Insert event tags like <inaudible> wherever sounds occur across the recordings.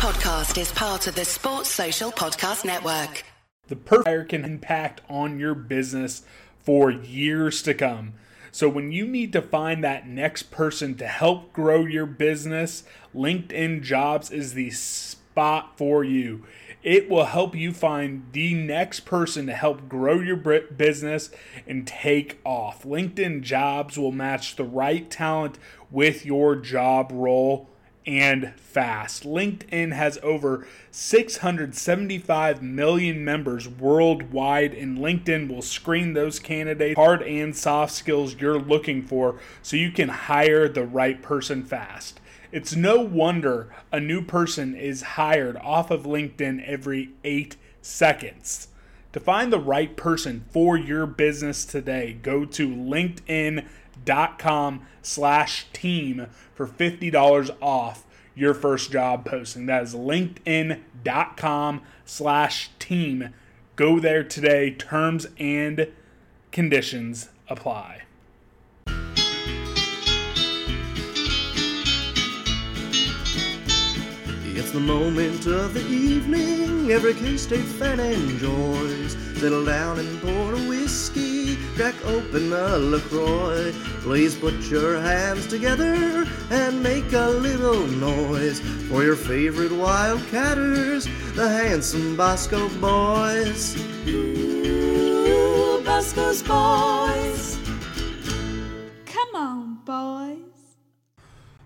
podcast is part of the Sports Social Podcast Network. The perfect hire can impact on your business for years to come. So when you need to find that next person to help grow your business, LinkedIn Jobs is the spot for you. It will help you find the next person to help grow your business and take off. LinkedIn Jobs will match the right talent with your job role and fast. LinkedIn has over 675 million members worldwide, and LinkedIn will screen those candidates, hard and soft skills you're looking for, so you can hire the right person fast. It's no wonder a new person is hired off of LinkedIn every eight seconds. To find the right person for your business today, go to LinkedIn dot com slash team for $50 off your first job posting. That is linkedin.com slash team. Go there today. Terms and conditions apply. It's the moment of the evening every K-State fan enjoys. Settle down and pour a whiskey, crack open a LaCroix. Please put your hands together and make a little noise for your favorite Wildcatters, the handsome Bosco boys. Ooh, Bosco's boys.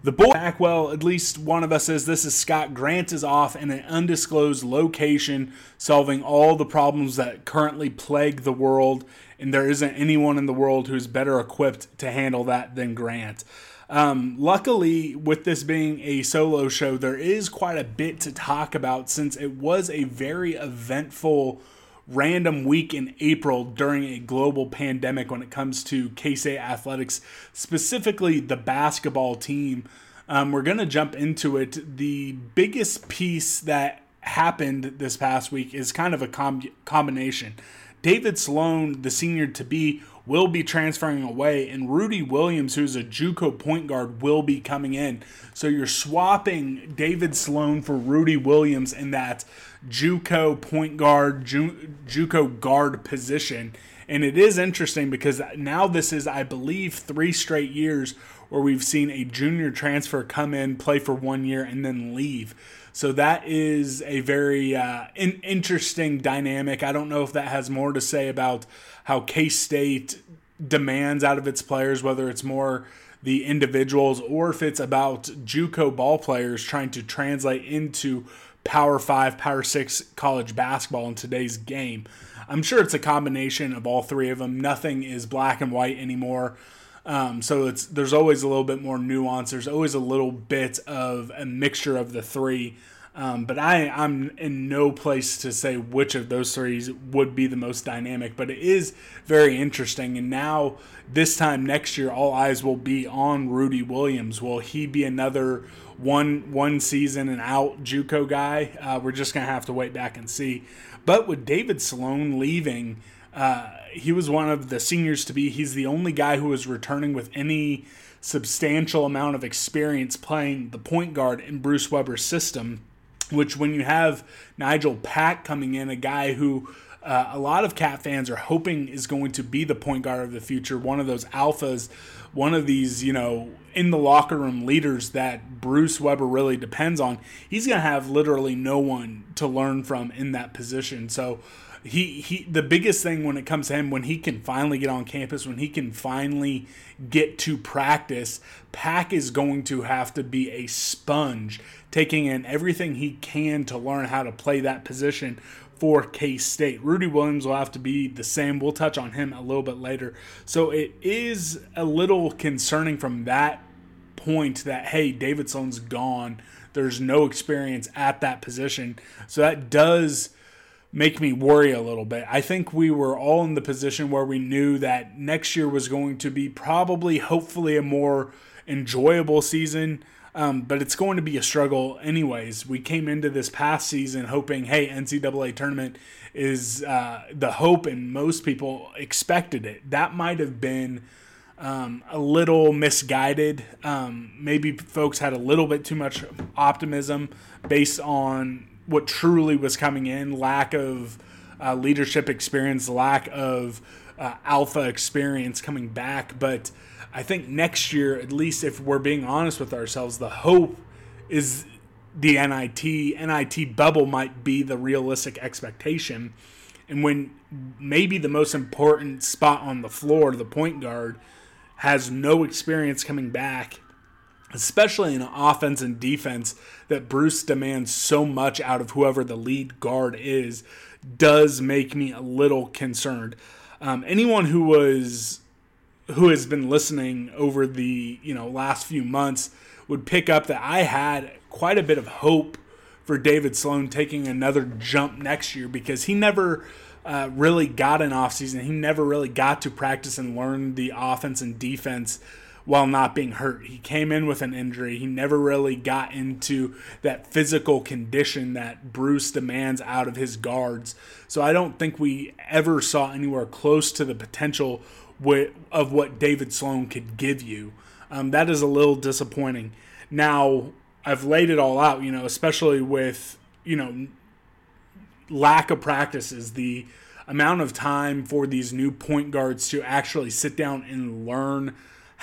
The boy back well, at least one of us says this is Scott Grant is off in an undisclosed location, solving all the problems that currently plague the world, and there isn't anyone in the world who's better equipped to handle that than Grant. Um, luckily, with this being a solo show, there is quite a bit to talk about since it was a very eventful random week in April during a global pandemic when it comes to K State athletics, specifically the basketball team. Um, we're going to jump into it. The biggest piece that happened this past week is kind of a com- combination. David Sloan, the senior to be, will be transferring away, and Rudy Williams, who's a JUCO point guard, will be coming in. So you're swapping David Sloan for Rudy Williams in that JUCO point guard, Ju- JUCO guard position. And it is interesting because now this is, I believe, three straight years where we've seen a junior transfer come in, play for one year, and then leave. So that is a very uh, in- interesting dynamic. I don't know if that has more to say about how K State demands out of its players, whether it's more the individuals or if it's about JUCO ball players trying to translate into Power Five, Power Six college basketball in today's game. I'm sure it's a combination of all three of them. Nothing is black and white anymore. Um, so it's there's always a little bit more nuance. There's always a little bit of a mixture of the three. Um, but I, I'm in no place to say which of those three would be the most dynamic. But it is very interesting. And now, this time next year, all eyes will be on Rudy Williams. Will he be another one one season and out JUCO guy? Uh, we're just gonna have to wait back and see. But with David Sloan leaving, uh, he was one of the seniors to be. He's the only guy who is returning with any substantial amount of experience playing the point guard in Bruce Weber's system which when you have Nigel Pack coming in, a guy who uh, a lot of Cat fans are hoping is going to be the point guard of the future, one of those alphas, one of these, you know, in the locker room leaders that Bruce Weber really depends on. He's going to have literally no one to learn from in that position. So he he the biggest thing when it comes to him when he can finally get on campus when he can finally get to practice pack is going to have to be a sponge taking in everything he can to learn how to play that position for K State. Rudy Williams will have to be the same. We'll touch on him a little bit later. So it is a little concerning from that point that, hey, David Sloan's gone. There's no experience at that position. So that does make me worry a little bit. I think we were all in the position where we knew that next year was going to be probably, hopefully, a more enjoyable season. Um, but it's going to be a struggle anyways. We came into this past season hoping, hey, NCAA tournament is uh, the hope, and most people expected it. That might have been um, a little misguided. Um, maybe folks had a little bit too much optimism based on what truly was coming in, lack of uh, leadership experience, lack of uh, alpha experience coming back. But I think next year, at least if we're being honest with ourselves, the hope is the NIT. NIT bubble might be the realistic expectation. And when maybe the most important spot on the floor, the point guard, has no experience coming back, especially in offense and defense, that Bruce demands so much out of whoever the lead guard is, does make me a little concerned. Um, anyone who was who has been listening over the you know last few months would pick up that I had quite a bit of hope for David Sloan taking another jump next year because he never uh, really got an offseason. He never really got to practice and learn the offense and defense while not being hurt. He came in with an injury. He never really got into that physical condition that Bruce demands out of his guards. So I don't think we ever saw anywhere close to the potential of what David Sloan could give you. Um, that is a little disappointing. Now, I've laid it all out, you know, especially with, you know, lack of practices, the amount of time for these new point guards to actually sit down and learn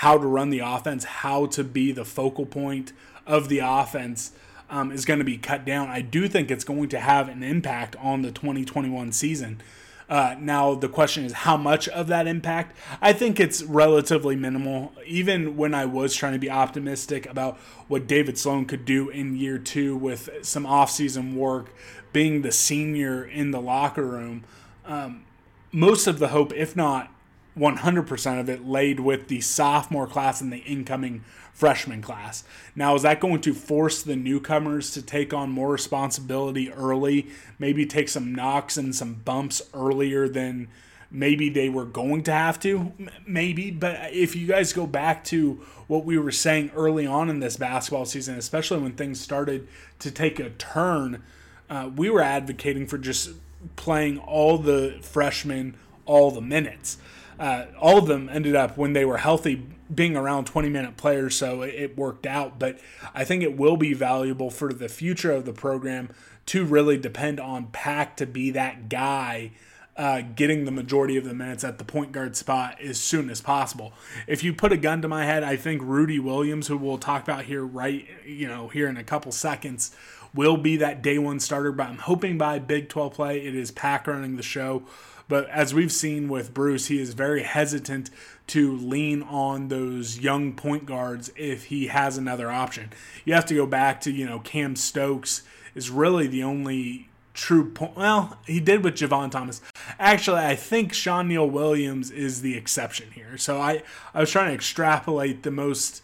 how to run the offense, how to be the focal point of the offense um, is going to be cut down. I do think it's going to have an impact on the 2021 season. Uh, now the question is how much of that impact. I think it's relatively minimal. Even when I was trying to be optimistic about what David Sloan could do in year two with some offseason work, being the senior in the locker room, um, most of the hope, if not 100% of it, laid with the sophomore class and the incoming freshman class. Now, is that going to force the newcomers to take on more responsibility early? Maybe take some knocks and some bumps earlier than maybe they were going to have to? Maybe. But if you guys go back to what we were saying early on in this basketball season, especially when things started to take a turn, uh, we were advocating for just playing all the freshmen all the minutes. Uh, all of them ended up when they were healthy being around 20 minute players, so it worked out. But I think it will be valuable for the future of the program to really depend on Pack to be that guy. Uh, getting the majority of the minutes at the point guard spot as soon as possible. If you put a gun to my head, I think Rudy Williams, who we'll talk about here right, you know, here in a couple seconds, will be that day one starter. But I'm hoping by Big 12 play, it is Pack running the show. But as we've seen with Bruce, he is very hesitant to lean on those young point guards if he has another option. You have to go back to, you know, Cam Stokes is really the only true point. Well, he did with Jevon Thomas. Actually, I think Shaun Neal-Williams is the exception here. So I, I was trying to extrapolate the most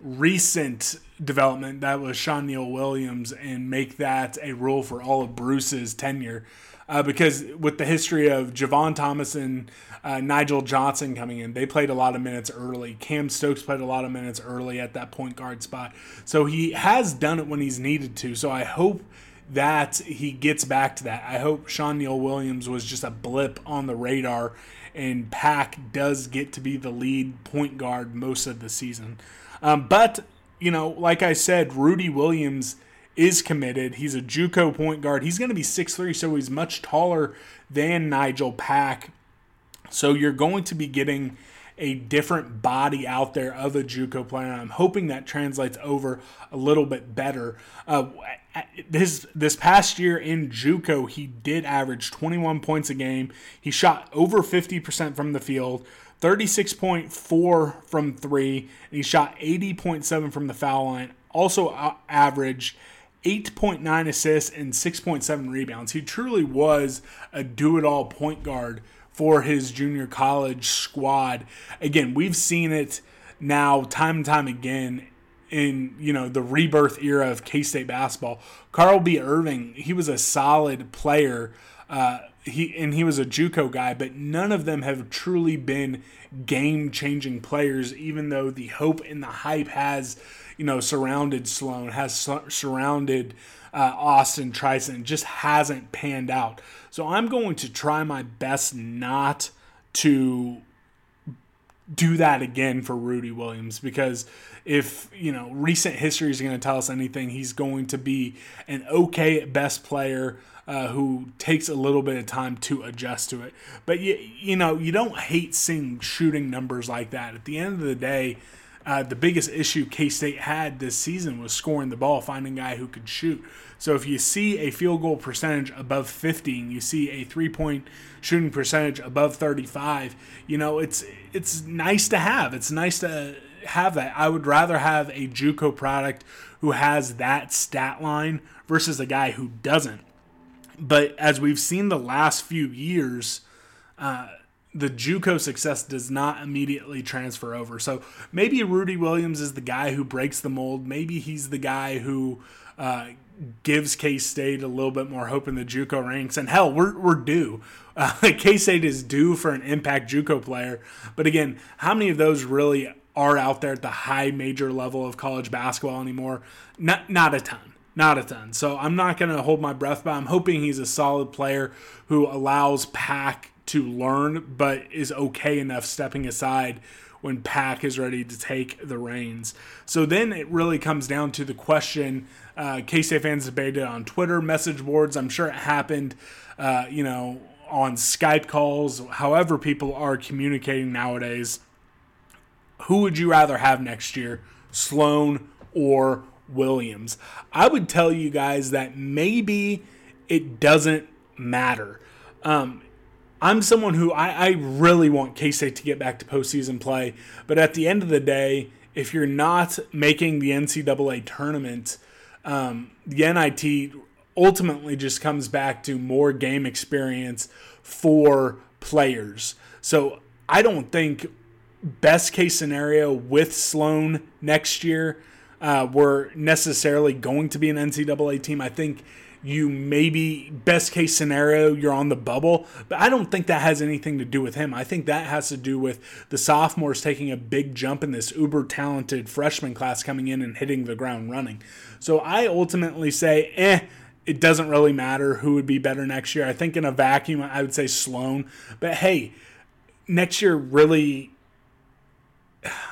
recent development that was Shaun Neal-Williams and make that a rule for all of Bruce's tenure uh, because with the history of Jevon Thomas and uh, Nigel Johnson coming in, they played a lot of minutes early. Cam Stokes played a lot of minutes early at that point guard spot. So he has done it when he's needed to. So I hope that he gets back to that. I hope Shaun Neal-Williams was just a blip on the radar and Pack does get to be the lead point guard most of the season. Um, but, you know, like I said, Rudy Williams is committed. He's a JUCO point guard. He's going to be 6'3", so he's much taller than Nigel Pack. So you're going to be getting a different body out there of a JUCO player. I'm hoping that translates over a little bit better. Uh, this this past year in JUCO, he did average 21 points a game. He shot over 50% from the field, 36.4 from three, and he shot 80.7 from the foul line. Also averaged 8.9 assists and 6.7 rebounds. He truly was a do it all point guard for his junior college squad. Again, we've seen it now time and time again in you know the rebirth era of K-State basketball. Carlbe Ervin, he was a solid player. Uh, he and he was a JUCO guy, but none of them have truly been game-changing players. Even though the hope and the hype has you know, surrounded Sloan, has su- surrounded uh, Austin Trice, just hasn't panned out. So I'm going to try my best not to do that again for Rudy Williams because if you know recent history is going to tell us anything, he's going to be an okay at best player uh, who takes a little bit of time to adjust to it. But you you know you don't hate seeing shooting numbers like that. At the end of the day. Uh, the biggest issue K State had this season was scoring the ball, finding a guy who could shoot. So if you see a field goal percentage above 50 and you see a three point shooting percentage above 35, you know, it's it's nice to have. It's nice to have that. I would rather have a JUCO product who has that stat line versus a guy who doesn't. But as we've seen the last few years, uh, the JUCO success does not immediately transfer over. So maybe Rudy Williams is the guy who breaks the mold. Maybe he's the guy who uh, gives K State a little bit more hope in the JUCO ranks. And hell, we're we're due. Uh, <laughs> K State is due for an impact JUCO player. But again, how many of those really are out there at the high major level of college basketball anymore? Not not a ton not a ton. So I'm not going to hold my breath, but I'm hoping he's a solid player who allows Pack to learn, but is okay enough stepping aside when Pack is ready to take the reins. So then it really comes down to the question uh, K fans debated on Twitter, message boards. I'm sure it happened, uh, you know, on Skype calls, however people are communicating nowadays. Who would you rather have next year, Sloan or Williams? I would tell you guys that maybe it doesn't matter. Um, I'm someone who I, I really want K State to get back to postseason play, but at the end of the day, if you're not making the NCAA tournament, um, the NIT ultimately just comes back to more game experience for players. So I don't think best case scenario with Sloan next year, uh, we're necessarily going to be an NCAA team. I think you maybe best case scenario you're on the bubble but i don't think that has anything to do with him. I think that has to do with the sophomores taking a big jump in this uber talented freshman class coming in and hitting the ground running. So i ultimately say eh it doesn't really matter who would be better next year. I think in a vacuum i would say sloan. But hey next year really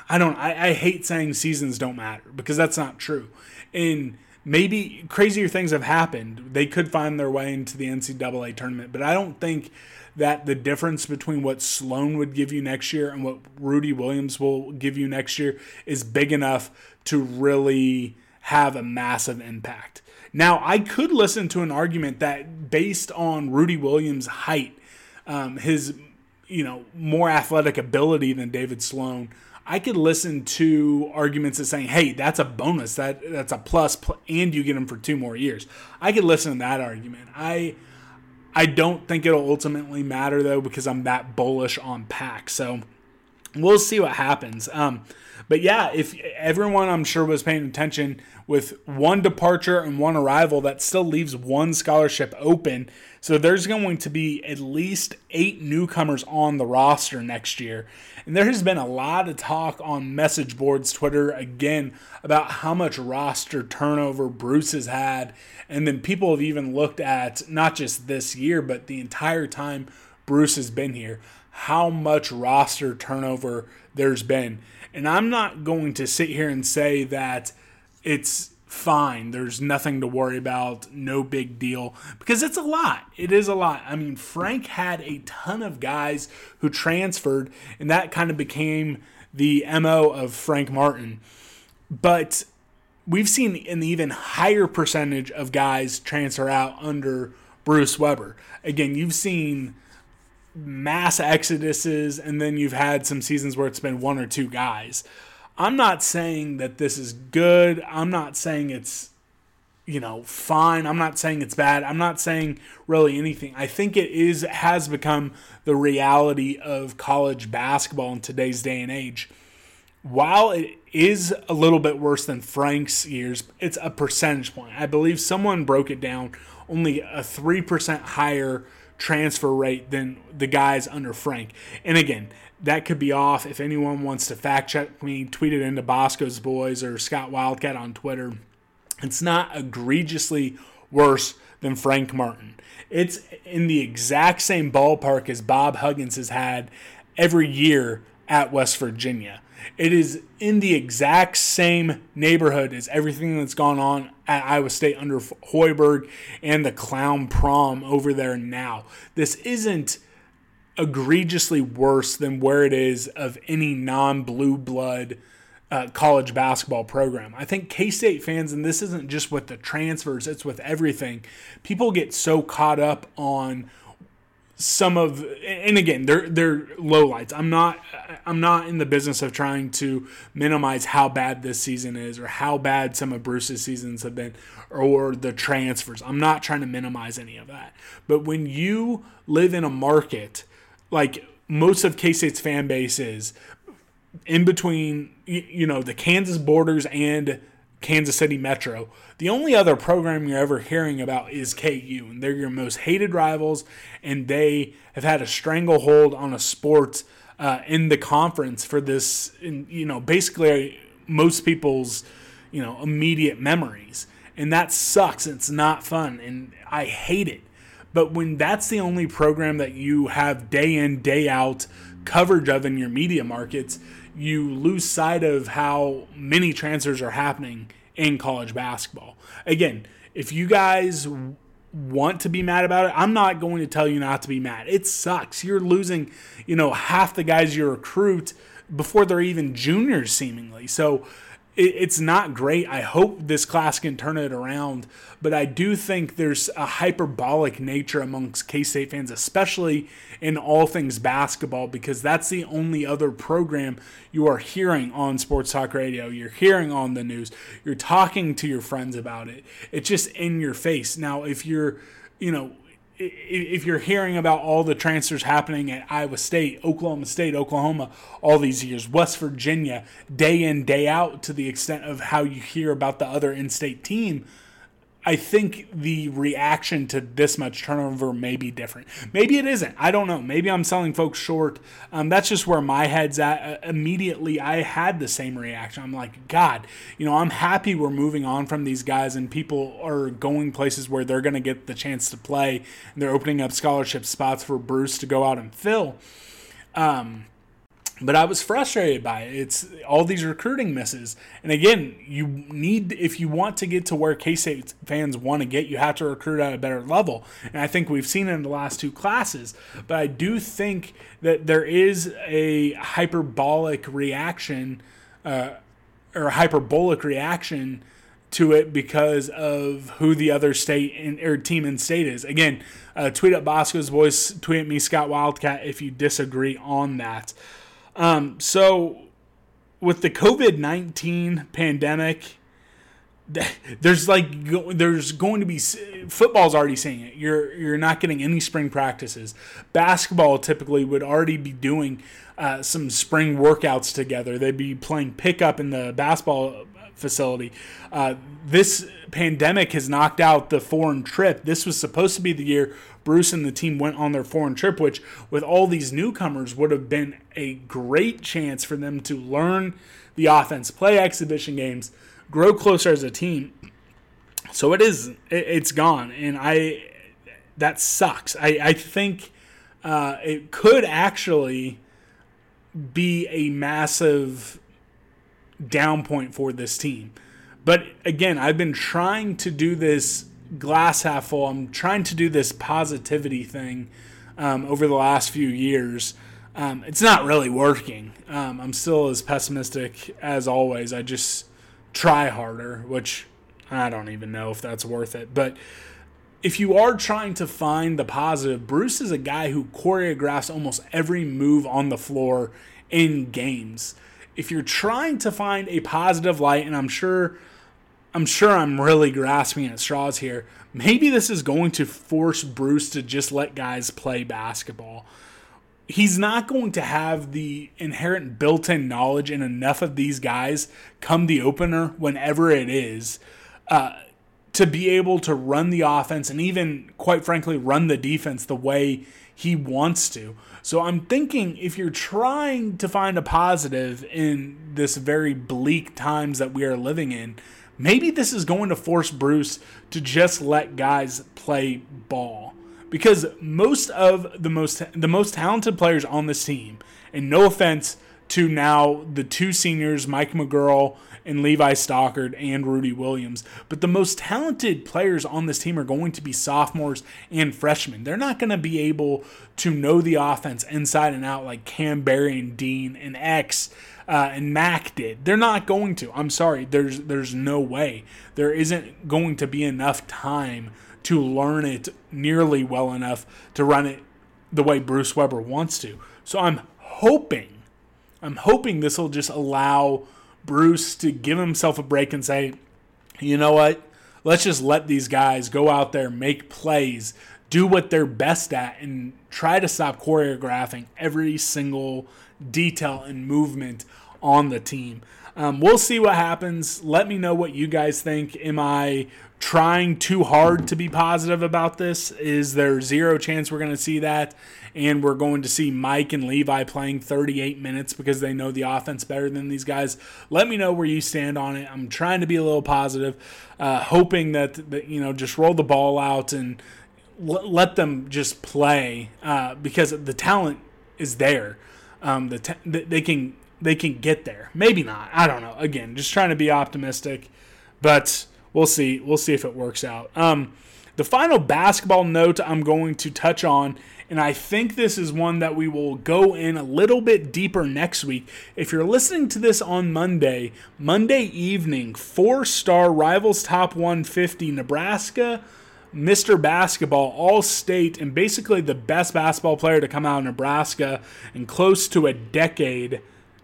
i don't i, I hate saying seasons don't matter because that's not true And maybe crazier things have happened. They could find their way into the NCAA tournament, but I don't think that the difference between what Sloan would give you next year and what Rudy Williams will give you next year is big enough to really have a massive impact. Now, I could listen to an argument that based on Rudy Williams' height, um, his you know more athletic ability than David Sloan, I could listen to arguments of saying, "Hey, that's a bonus. That that's a plus, and you get him for two more years." I could listen to that argument. I I don't think it'll ultimately matter though because I'm that bullish on Pack. So we'll see what happens. Um, but yeah, if everyone I'm sure was paying attention with one departure and one arrival, that still leaves one scholarship open. So there's going to be at least eight newcomers on the roster next year. And there has been a lot of talk on message boards, Twitter, again, about how much roster turnover Bruce has had. And then people have even looked at not just this year, but the entire time Bruce has been here, how much roster turnover there's been. And I'm not going to sit here and say that it's fine. There's nothing to worry about. No big deal. Because it's a lot. It is a lot. I mean, Frank had a ton of guys who transferred, and that kind of became the MO of Frank Martin. But we've seen an even higher percentage of guys transfer out under Bruce Weber. Again, you've seen mass exoduses, and then you've had some seasons where it's been one or two guys. I'm not saying that this is good. I'm not saying it's you know fine. I'm not saying it's bad. I'm not saying really anything. I think it is has become the reality of college basketball in today's day and age. While it is a little bit worse than Frank's years, it's a percentage point. I believe someone broke it down only a 3% higher transfer rate than the guys under Frank. And again, that could be off. If anyone wants to fact check me, tweet it into Bosco's Boys or Scott Wildcat on Twitter. It's not egregiously worse than Frank Martin. It's in the exact same ballpark as Bob Huggins has had every year at West Virginia. It is in the exact same neighborhood as everything that's gone on at Iowa State under Hoiberg and the clown prom over there now. This isn't egregiously worse than where it is of any non blue blood uh, college basketball program. I think K State fans, and this isn't just with the transfers, it's with everything, people get so caught up on some of and again they're they're lowlights. I'm not I'm not in the business of trying to minimize how bad this season is or how bad some of Bruce's seasons have been or the transfers. I'm not trying to minimize any of that. But when you live in a market like most of K-State's fan base is in between you know the Kansas borders and Kansas City Metro. The only other program you're ever hearing about is KU, and they're your most hated rivals, and they have had a stranglehold on a sport uh, in the conference for this, in, you know, basically most people's, you know, immediate memories. And that sucks. It's not fun, and I hate it. But when that's the only program that you have day in, day out coverage of in your media markets, you lose sight of how many transfers are happening in college basketball. Again, if you guys want to be mad about it, I'm not going to tell you not to be mad. It sucks. You're losing, you know, half the guys you recruit before they're even juniors, seemingly. So it's not great. I hope this class can turn it around, but I do think there's a hyperbolic nature amongst K State fans, especially in all things basketball, because that's the only other program you are hearing on sports talk radio. You're hearing on the news. You're talking to your friends about it. It's just in your face. Now, if you're, you know, if you're hearing about all the transfers happening at Iowa State, Oklahoma State, Oklahoma, all these years, West Virginia, day in, day out, to the extent of how you hear about the other in state team, I think the reaction to this much turnover may be different. Maybe it isn't. I don't know. Maybe I'm selling folks short. Um, that's just where my head's at. Uh, immediately, I had the same reaction. I'm like, God, you know, I'm happy we're moving on from these guys and people are going places where they're going to get the chance to play and they're opening up scholarship spots for Bruce to go out and fill. Um, but I was frustrated by it. It's all these recruiting misses. And again, you need if you want to get to where K State fans want to get, you have to recruit at a better level. And I think we've seen it in the last two classes. But I do think that there is a hyperbolic reaction, uh, or hyperbolic reaction to it because of who the other state in, or team in state is. Again, uh, tweet at Bosco's Boys, tweet at me Scott Wildcat if you disagree on that. Um, so, with the COVID 19 pandemic, there's like there's going to be football's already saying it. You're you're not getting any spring practices. Basketball typically would already be doing uh, some spring workouts together. They'd be playing pickup in the basketball facility. Uh, this pandemic has knocked out the foreign trip. This was supposed to be the year Bruce and the team went on their foreign trip, which with all these newcomers would have been a great chance for them to learn the offense, play exhibition games, grow closer as a team. So it is, it's gone, and I that sucks. I I think uh, it could actually be a massive down point for this team. But again, I've been trying to do this glass half full. I'm trying to do this positivity thing um, over the last few years. Um, it's not really working. Um, I'm still as pessimistic as always. I just try harder, which I don't even know if that's worth it. But if you are trying to find the positive, Bruce is a guy who choreographs almost every move on the floor in games. If you're trying to find a positive light, and I'm sure I'm sure I'm really grasping at straws here. Maybe this is going to force Bruce to just let guys play basketball. He's not going to have the inherent built in knowledge in enough of these guys come the opener, whenever it is, uh, to be able to run the offense and even, quite frankly, run the defense the way he wants to. So I'm thinking if you're trying to find a positive in this very bleak times that we are living in, maybe this is going to force Bruce to just let guys play ball because most of the most the most talented players on this team, and no offense to now the two seniors, Mike McGuirl and Levi Stockard and Rudy Williams. But the most talented players on this team are going to be sophomores and freshmen. They're not going to be able to know the offense inside and out like Cam Barry and Dean and X. Uh, and Mac did. They're not going to. I'm sorry. There's there's no way. There isn't going to be enough time to learn it nearly well enough to run it the way Bruce Weber wants to. So I'm hoping, I'm hoping this will just allow Bruce to give himself a break and say, you know what? Let's just let these guys go out there, make plays, do what they're best at, and try to stop choreographing every single detail and movement on the team. Um, we'll see what happens. Let me know what you guys think. Am I trying too hard to be positive about this? Is there zero chance we're going to see that? And we're going to see Mike and Levi playing 38 minutes because they know the offense better than these guys. Let me know where you stand on it. I'm trying to be a little positive, uh, hoping that, that, you know, just roll the ball out and l- let them just play uh, because the talent is there. Um, the t- they can they can get there. Maybe not. I don't know. Again, just trying to be optimistic, but we'll see. We'll see if it works out. Um, the final basketball note I'm going to touch on, and I think this is one that we will go in a little bit deeper next week. If you're listening to this on Monday, Monday evening, four star rivals top 150, Nebraska. Mr. Basketball, all state, and basically the best basketball player to come out of Nebraska in close to a decade,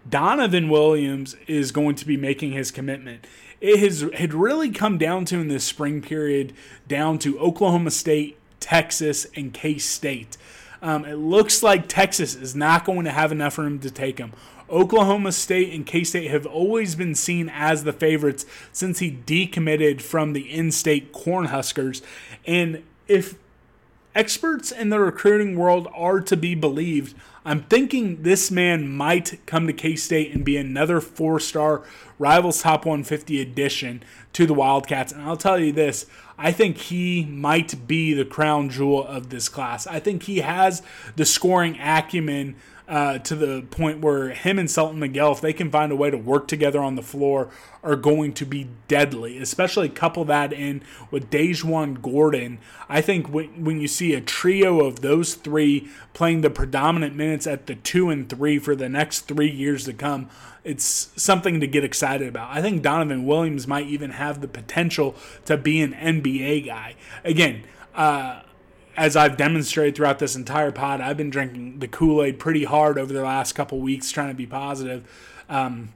Donovan Williams is going to be making his commitment it has had really come down to in this spring period down to Oklahoma State, Texas, and K State. Um, it looks like Texas is not going to have enough room to take him. Oklahoma State and K State have always been seen as the favorites since he decommitted from the in state Cornhuskers. And if experts in the recruiting world are to be believed, I'm thinking this man might come to K State and be another four star Rivals Top 150 addition to the Wildcats. And I'll tell you this I think he might be the crown jewel of this class. I think he has the scoring acumen uh, to the point where him and Selton Miguel, if they can find a way to work together on the floor, are going to be deadly. Especially couple that in with DaJuan Gordon. I think when, when you see a trio of those three playing the predominant minutes at the two and three for the next three years to come, it's something to get excited about. I think Donovan Williams might even have the potential to be an NBA guy. Again, uh, as I've demonstrated throughout this entire pod, I've been drinking the Kool Aid pretty hard over the last couple weeks, trying to be positive. Um,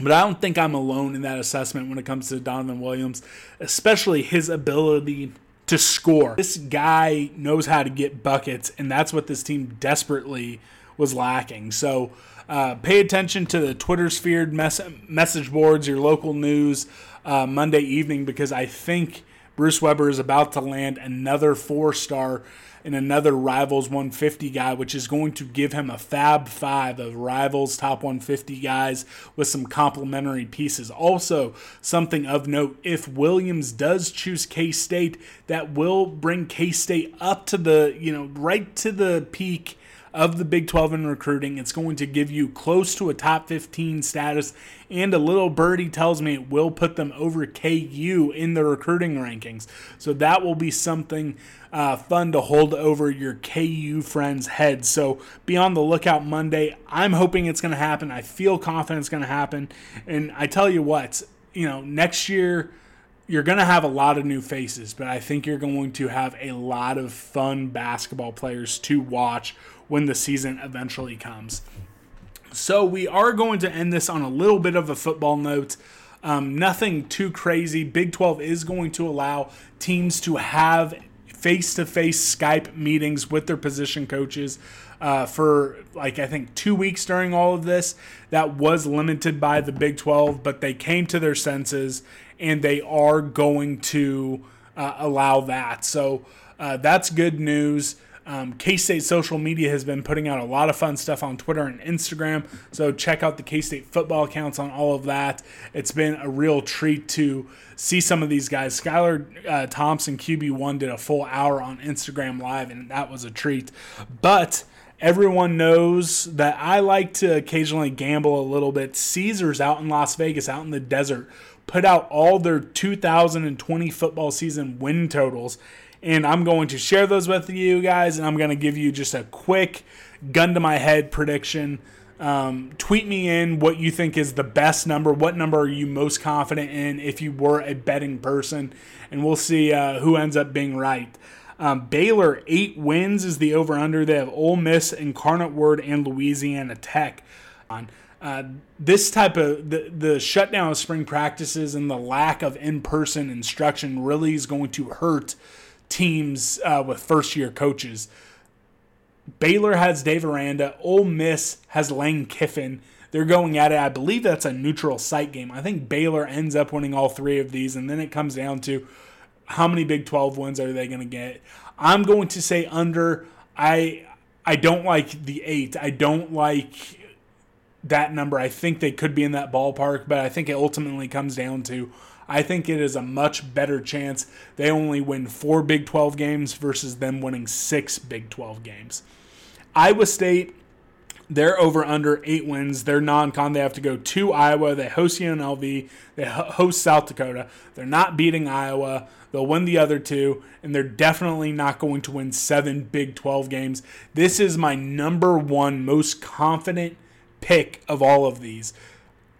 but I don't think I'm alone in that assessment when it comes to Donovan Williams, especially his ability to score. This guy knows how to get buckets, and that's what this team desperately was lacking. So uh, pay attention to the Twitter sphere mess- message boards, your local news uh, Monday evening, because I think Bruce Weber is about to land another four star and another Rivals 150 guy, which is going to give him a fab five of Rivals top 150 guys with some complementary pieces. Also, something of note if Williams does choose K State, that will bring K State up to the, you know, right to the peak of the Big 12 in recruiting. It's going to give you close to a top 15 status, and a little birdie tells me it will put them over KU in the recruiting rankings. So that will be something uh, fun to hold over your KU friends' heads. So be on the lookout Monday. I'm hoping it's going to happen. I feel confident it's going to happen. And I tell you what, you know, next year you're going to have a lot of new faces, but I think you're going to have a lot of fun basketball players to watch when the season eventually comes. So we are going to end this on a little bit of a football note. Um, nothing too crazy. Big 12 is going to allow teams to have face to face Skype meetings with their position coaches uh, for, like, I think two weeks during all of this. That was limited by the Big 12, but they came to their senses and they are going to uh, allow that. So uh, that's good news. Um, K State social media has been putting out a lot of fun stuff on Twitter and Instagram. So check out the K State football accounts on all of that. It's been a real treat to see some of these guys. Skylar uh, Thompson, QB1, did a full hour on Instagram Live, and that was a treat. But Everyone knows that I like to occasionally gamble a little bit. Caesars out in Las Vegas, out in the desert, put out all their 2020 football season win totals. And I'm going to share those with you guys, and I'm going to give you just a quick gun to my head prediction. Um, tweet me in what you think is the best number. What number are you most confident in if you were a betting person? And we'll see uh, who ends up being right. Um, Baylor, eight wins is the over under. They have Ole Miss, Incarnate Word, and Louisiana Tech. On uh, this type of the, the shutdown of spring practices and the lack of in person instruction really is going to hurt teams uh, with first year coaches. Baylor has Dave Aranda. Ole Miss has Lane Kiffin. They're going at it. I believe that's a neutral site game. I think Baylor ends up winning all three of these, and then it comes down to how many Big 12 wins are they going to get? I'm going to say under. I I don't like the eight. I don't like that number. I think they could be in that ballpark, but I think it ultimately comes down to I think it is a much better chance they only win four Big 12 games versus them winning six Big 12 games. Iowa State, they're over under eight wins. They're non con. They have to go to Iowa. They host UNLV. They host South Dakota. They're not beating Iowa. They'll win the other two, and they're definitely not going to win seven Big 12 games. This is my number one most confident pick of all of these.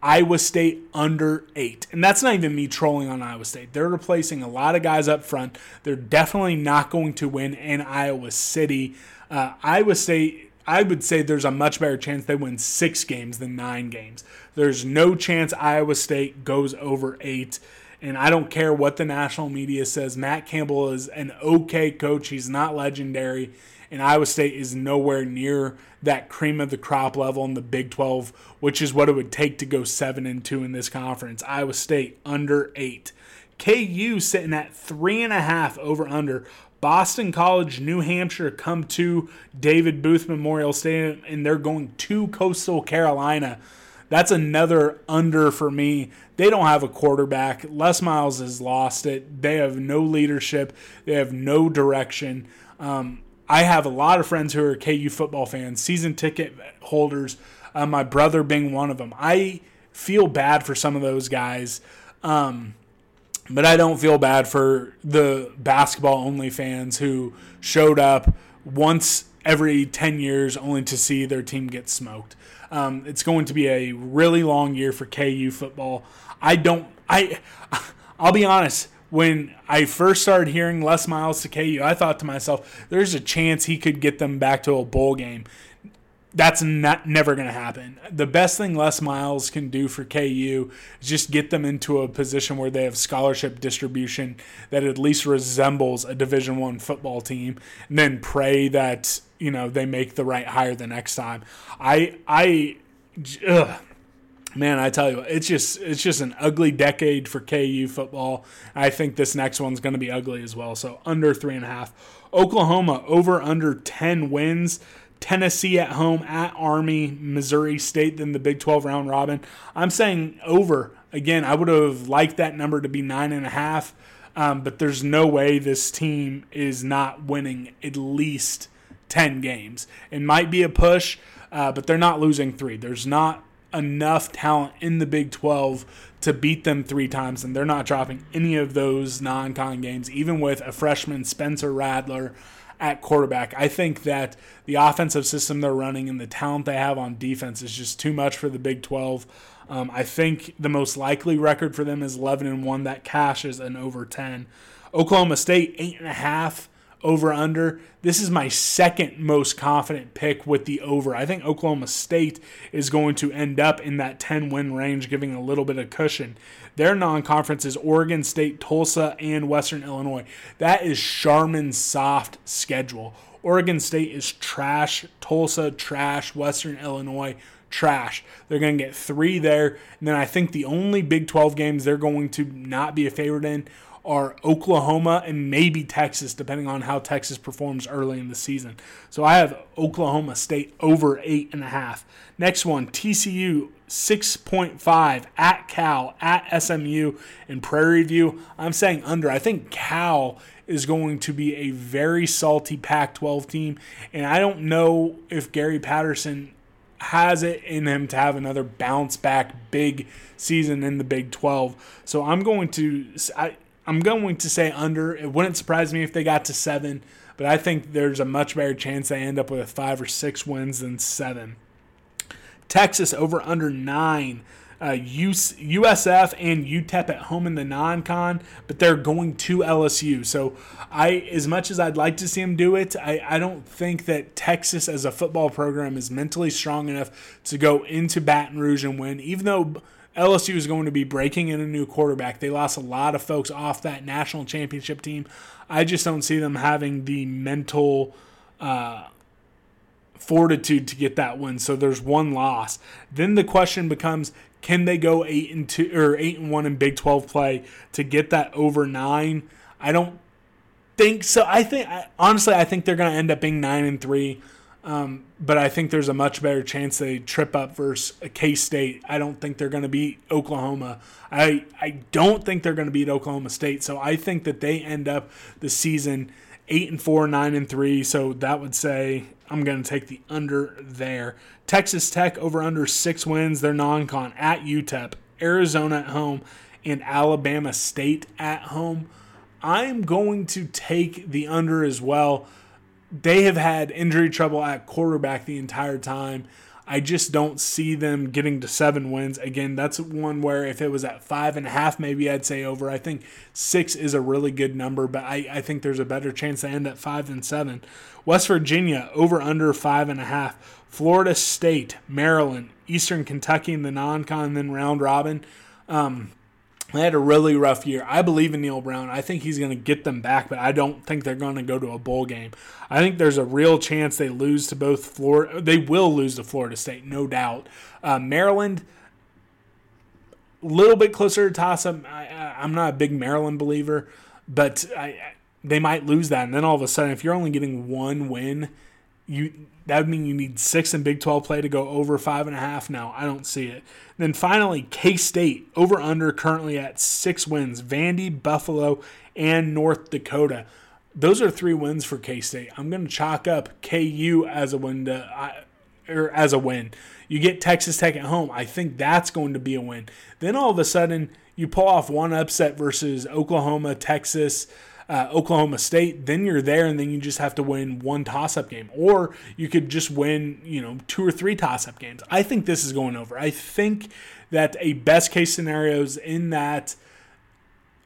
Iowa State under eight. And that's not even me trolling on Iowa State. They're replacing a lot of guys up front. They're definitely not going to win in Iowa City. Uh, Iowa State, I would say there's a much better chance they win six games than nine games. There's no chance Iowa State goes over eight. And I don't care what the national media says. Matt Campbell is an okay coach. He's not legendary. And Iowa State is nowhere near that cream of the crop level in the Big 12, which is what it would take to go 7 and 2 in this conference. Iowa State under 8. KU sitting at 3.5 over under. Boston College, New Hampshire come to David Booth Memorial Stadium, and they're going to Coastal Carolina. That's another under for me. They don't have a quarterback. Les Miles has lost it. They have no leadership. They have no direction. Um, I have a lot of friends who are KU football fans, season ticket holders. Uh, my brother being one of them. I feel bad for some of those guys. Um, but I don't feel bad for the basketball only fans who showed up once every 10 years only to see their team get smoked. Um, it's going to be a really long year for KU football. I don't, I, <laughs> I'll be honest, when I first started hearing Les Miles to KU, I thought to myself, there's a chance he could get them back to a bowl game that's not never going to happen. The best thing Les Miles can do for KU is just get them into a position where they have scholarship distribution that at least resembles a Division One football team, and then pray that you know they make the right hire the next time. I I. Ugh. Man, I tell you, it's just it's just an ugly decade for KU football. I think this next one's going to be ugly as well. So under three and a half. Oklahoma over under ten wins. Tennessee at home at Army, Missouri State, then the Big 12 round robin. I'm saying over. Again, I would have liked that number to be nine and a half, um, but there's no way this team is not winning at least 10 games. It might be a push, uh, but they're not losing three. There's not enough talent in the Big 12 to beat them three times, and they're not dropping any of those non con games, even with a freshman, Spencer Rattler at quarterback. I think that the offensive system they're running and the talent they have on defense is just too much for the Big 12. Um, I think the most likely record for them is 11 and 1. That cashes an over 10. Oklahoma State, 8.5 over under. This is my second most confident pick with the over. I think Oklahoma State is going to end up in that 10 win range, giving a little bit of cushion. Their non conference is Oregon State, Tulsa, and Western Illinois. That is Charmin's soft schedule. Oregon State is trash, Tulsa, trash, Western Illinois, trash. They're going to get three there. And then I think the only Big 12 games they're going to not be a favorite in are Oklahoma and maybe Texas, depending on how Texas performs early in the season. So I have Oklahoma State over eight and a half. Next one, TCU 6.5 at Cal, at SMU, and Prairie View. I'm saying under. I think Cal is going to be a very salty Pac 12 team. And I don't know if Gary Patterson has it in him to have another bounce back big season in the Big 12. So I'm going to I, I'm going to say under. It wouldn't surprise me if they got to 7, but I think there's a much better chance they end up with 5 or 6 wins than 7. Texas over under 9 uh, USF and UTEP at home in the non-con, but they're going to LSU. So I, as much as I'd like to see them do it, I, I don't think that Texas as a football program is mentally strong enough to go into Baton Rouge and win. Even though LSU is going to be breaking in a new quarterback, they lost a lot of folks off that national championship team. I just don't see them having the mental. Uh, fortitude to get that win. So there's one loss. Then the question becomes can they go eight and two or eight and one in Big Twelve play to get that over nine? I don't think so. I think honestly, I think they're going to end up being nine and three. Um, but I think there's a much better chance they trip up versus K State. I don't think they're going to beat Oklahoma. I I don't think they're going to beat Oklahoma State. So I think that they end up the season eight and four, nine and three. So that would say I'm going to take the under there. Texas Tech over under six wins. They're non con at UTEP, Arizona at home, and Alabama State at home. I'm going to take the under as well. They have had injury trouble at quarterback the entire time. I just don't see them getting to seven wins. Again, that's one where if it was at five and a half, maybe I'd say over. I think six is a really good number, but I, I think there's a better chance they end at five than seven. West Virginia over under five and a half. Florida State, Maryland, Eastern Kentucky in the non-con, then round robin. Um, they had a really rough year. I believe in Neal Brown. I think he's going to get them back, but I don't think they're going to go to a bowl game. I think there's a real chance they lose to both Florida. They will lose to Florida State, no doubt. Uh, Maryland, a little bit closer to toss up. I, am not a big Maryland believer, but I, they might lose that. And then all of a sudden, if you're only getting one win, you that would mean you need six in Big 12 play to go over five and a half. Now, I don't see it. Then finally, K State over under currently at six wins. Vandy, Buffalo, and North Dakota. Those are three wins for K State. I'm going to chalk up KU as a win. To, or as a win. You get Texas Tech at home. I think that's going to be a win. Then all of a sudden, you pull off one upset versus Oklahoma, Texas, uh, Oklahoma State, then you're there, and then you just have to win one toss-up game, or you could just win, you know, two or three toss-up games. I think this is going over. I think that a best case scenario is in that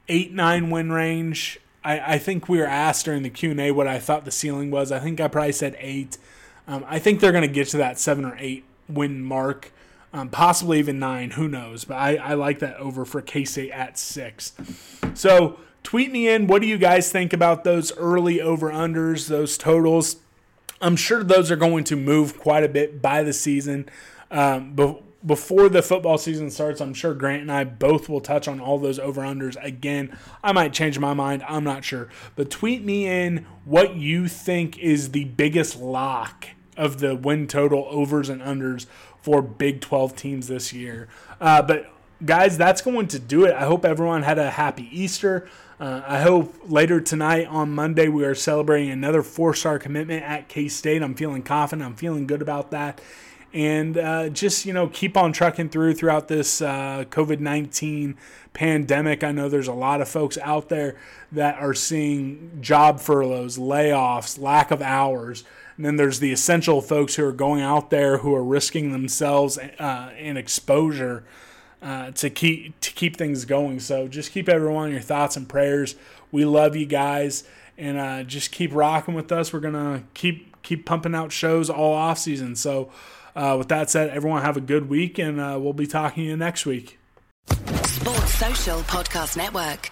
eight nine win range. I, I think we were asked during the Q and A what I thought the ceiling was. I think I probably said eight. Um, I think they're going to get to that seven or eight win mark. Um, possibly even nine, who knows? But I, I like that over for K State at six. So Tweet me in. What do you guys think about those early over unders, those totals? I'm sure those are going to move quite a bit by the season. Um, before the football season starts, I'm sure Grant and I both will touch on all those over unders again. I might change my mind. I'm not sure. But tweet me in what you think is the biggest lock of the win total overs and unders for Big 12 teams this year. Uh, but guys, that's going to do it. I hope everyone had a happy Easter. Uh, I hope later tonight on Monday we are celebrating another four star commitment at K State. I'm feeling confident. I'm feeling good about that. And uh, just, you know, keep on trucking through throughout this uh, COVID 19 pandemic. I know there's a lot of folks out there that are seeing job furloughs, layoffs, lack of hours. And then there's the essential folks who are going out there who are risking themselves uh, in exposure uh, to keep to keep things going. So just keep everyone your thoughts and prayers. We love you guys, and uh, just keep rocking with us. We're gonna keep keep pumping out shows all off season. So uh, with that said, everyone have a good week, and uh, we'll be talking to you next week. Sports Social Podcast Network.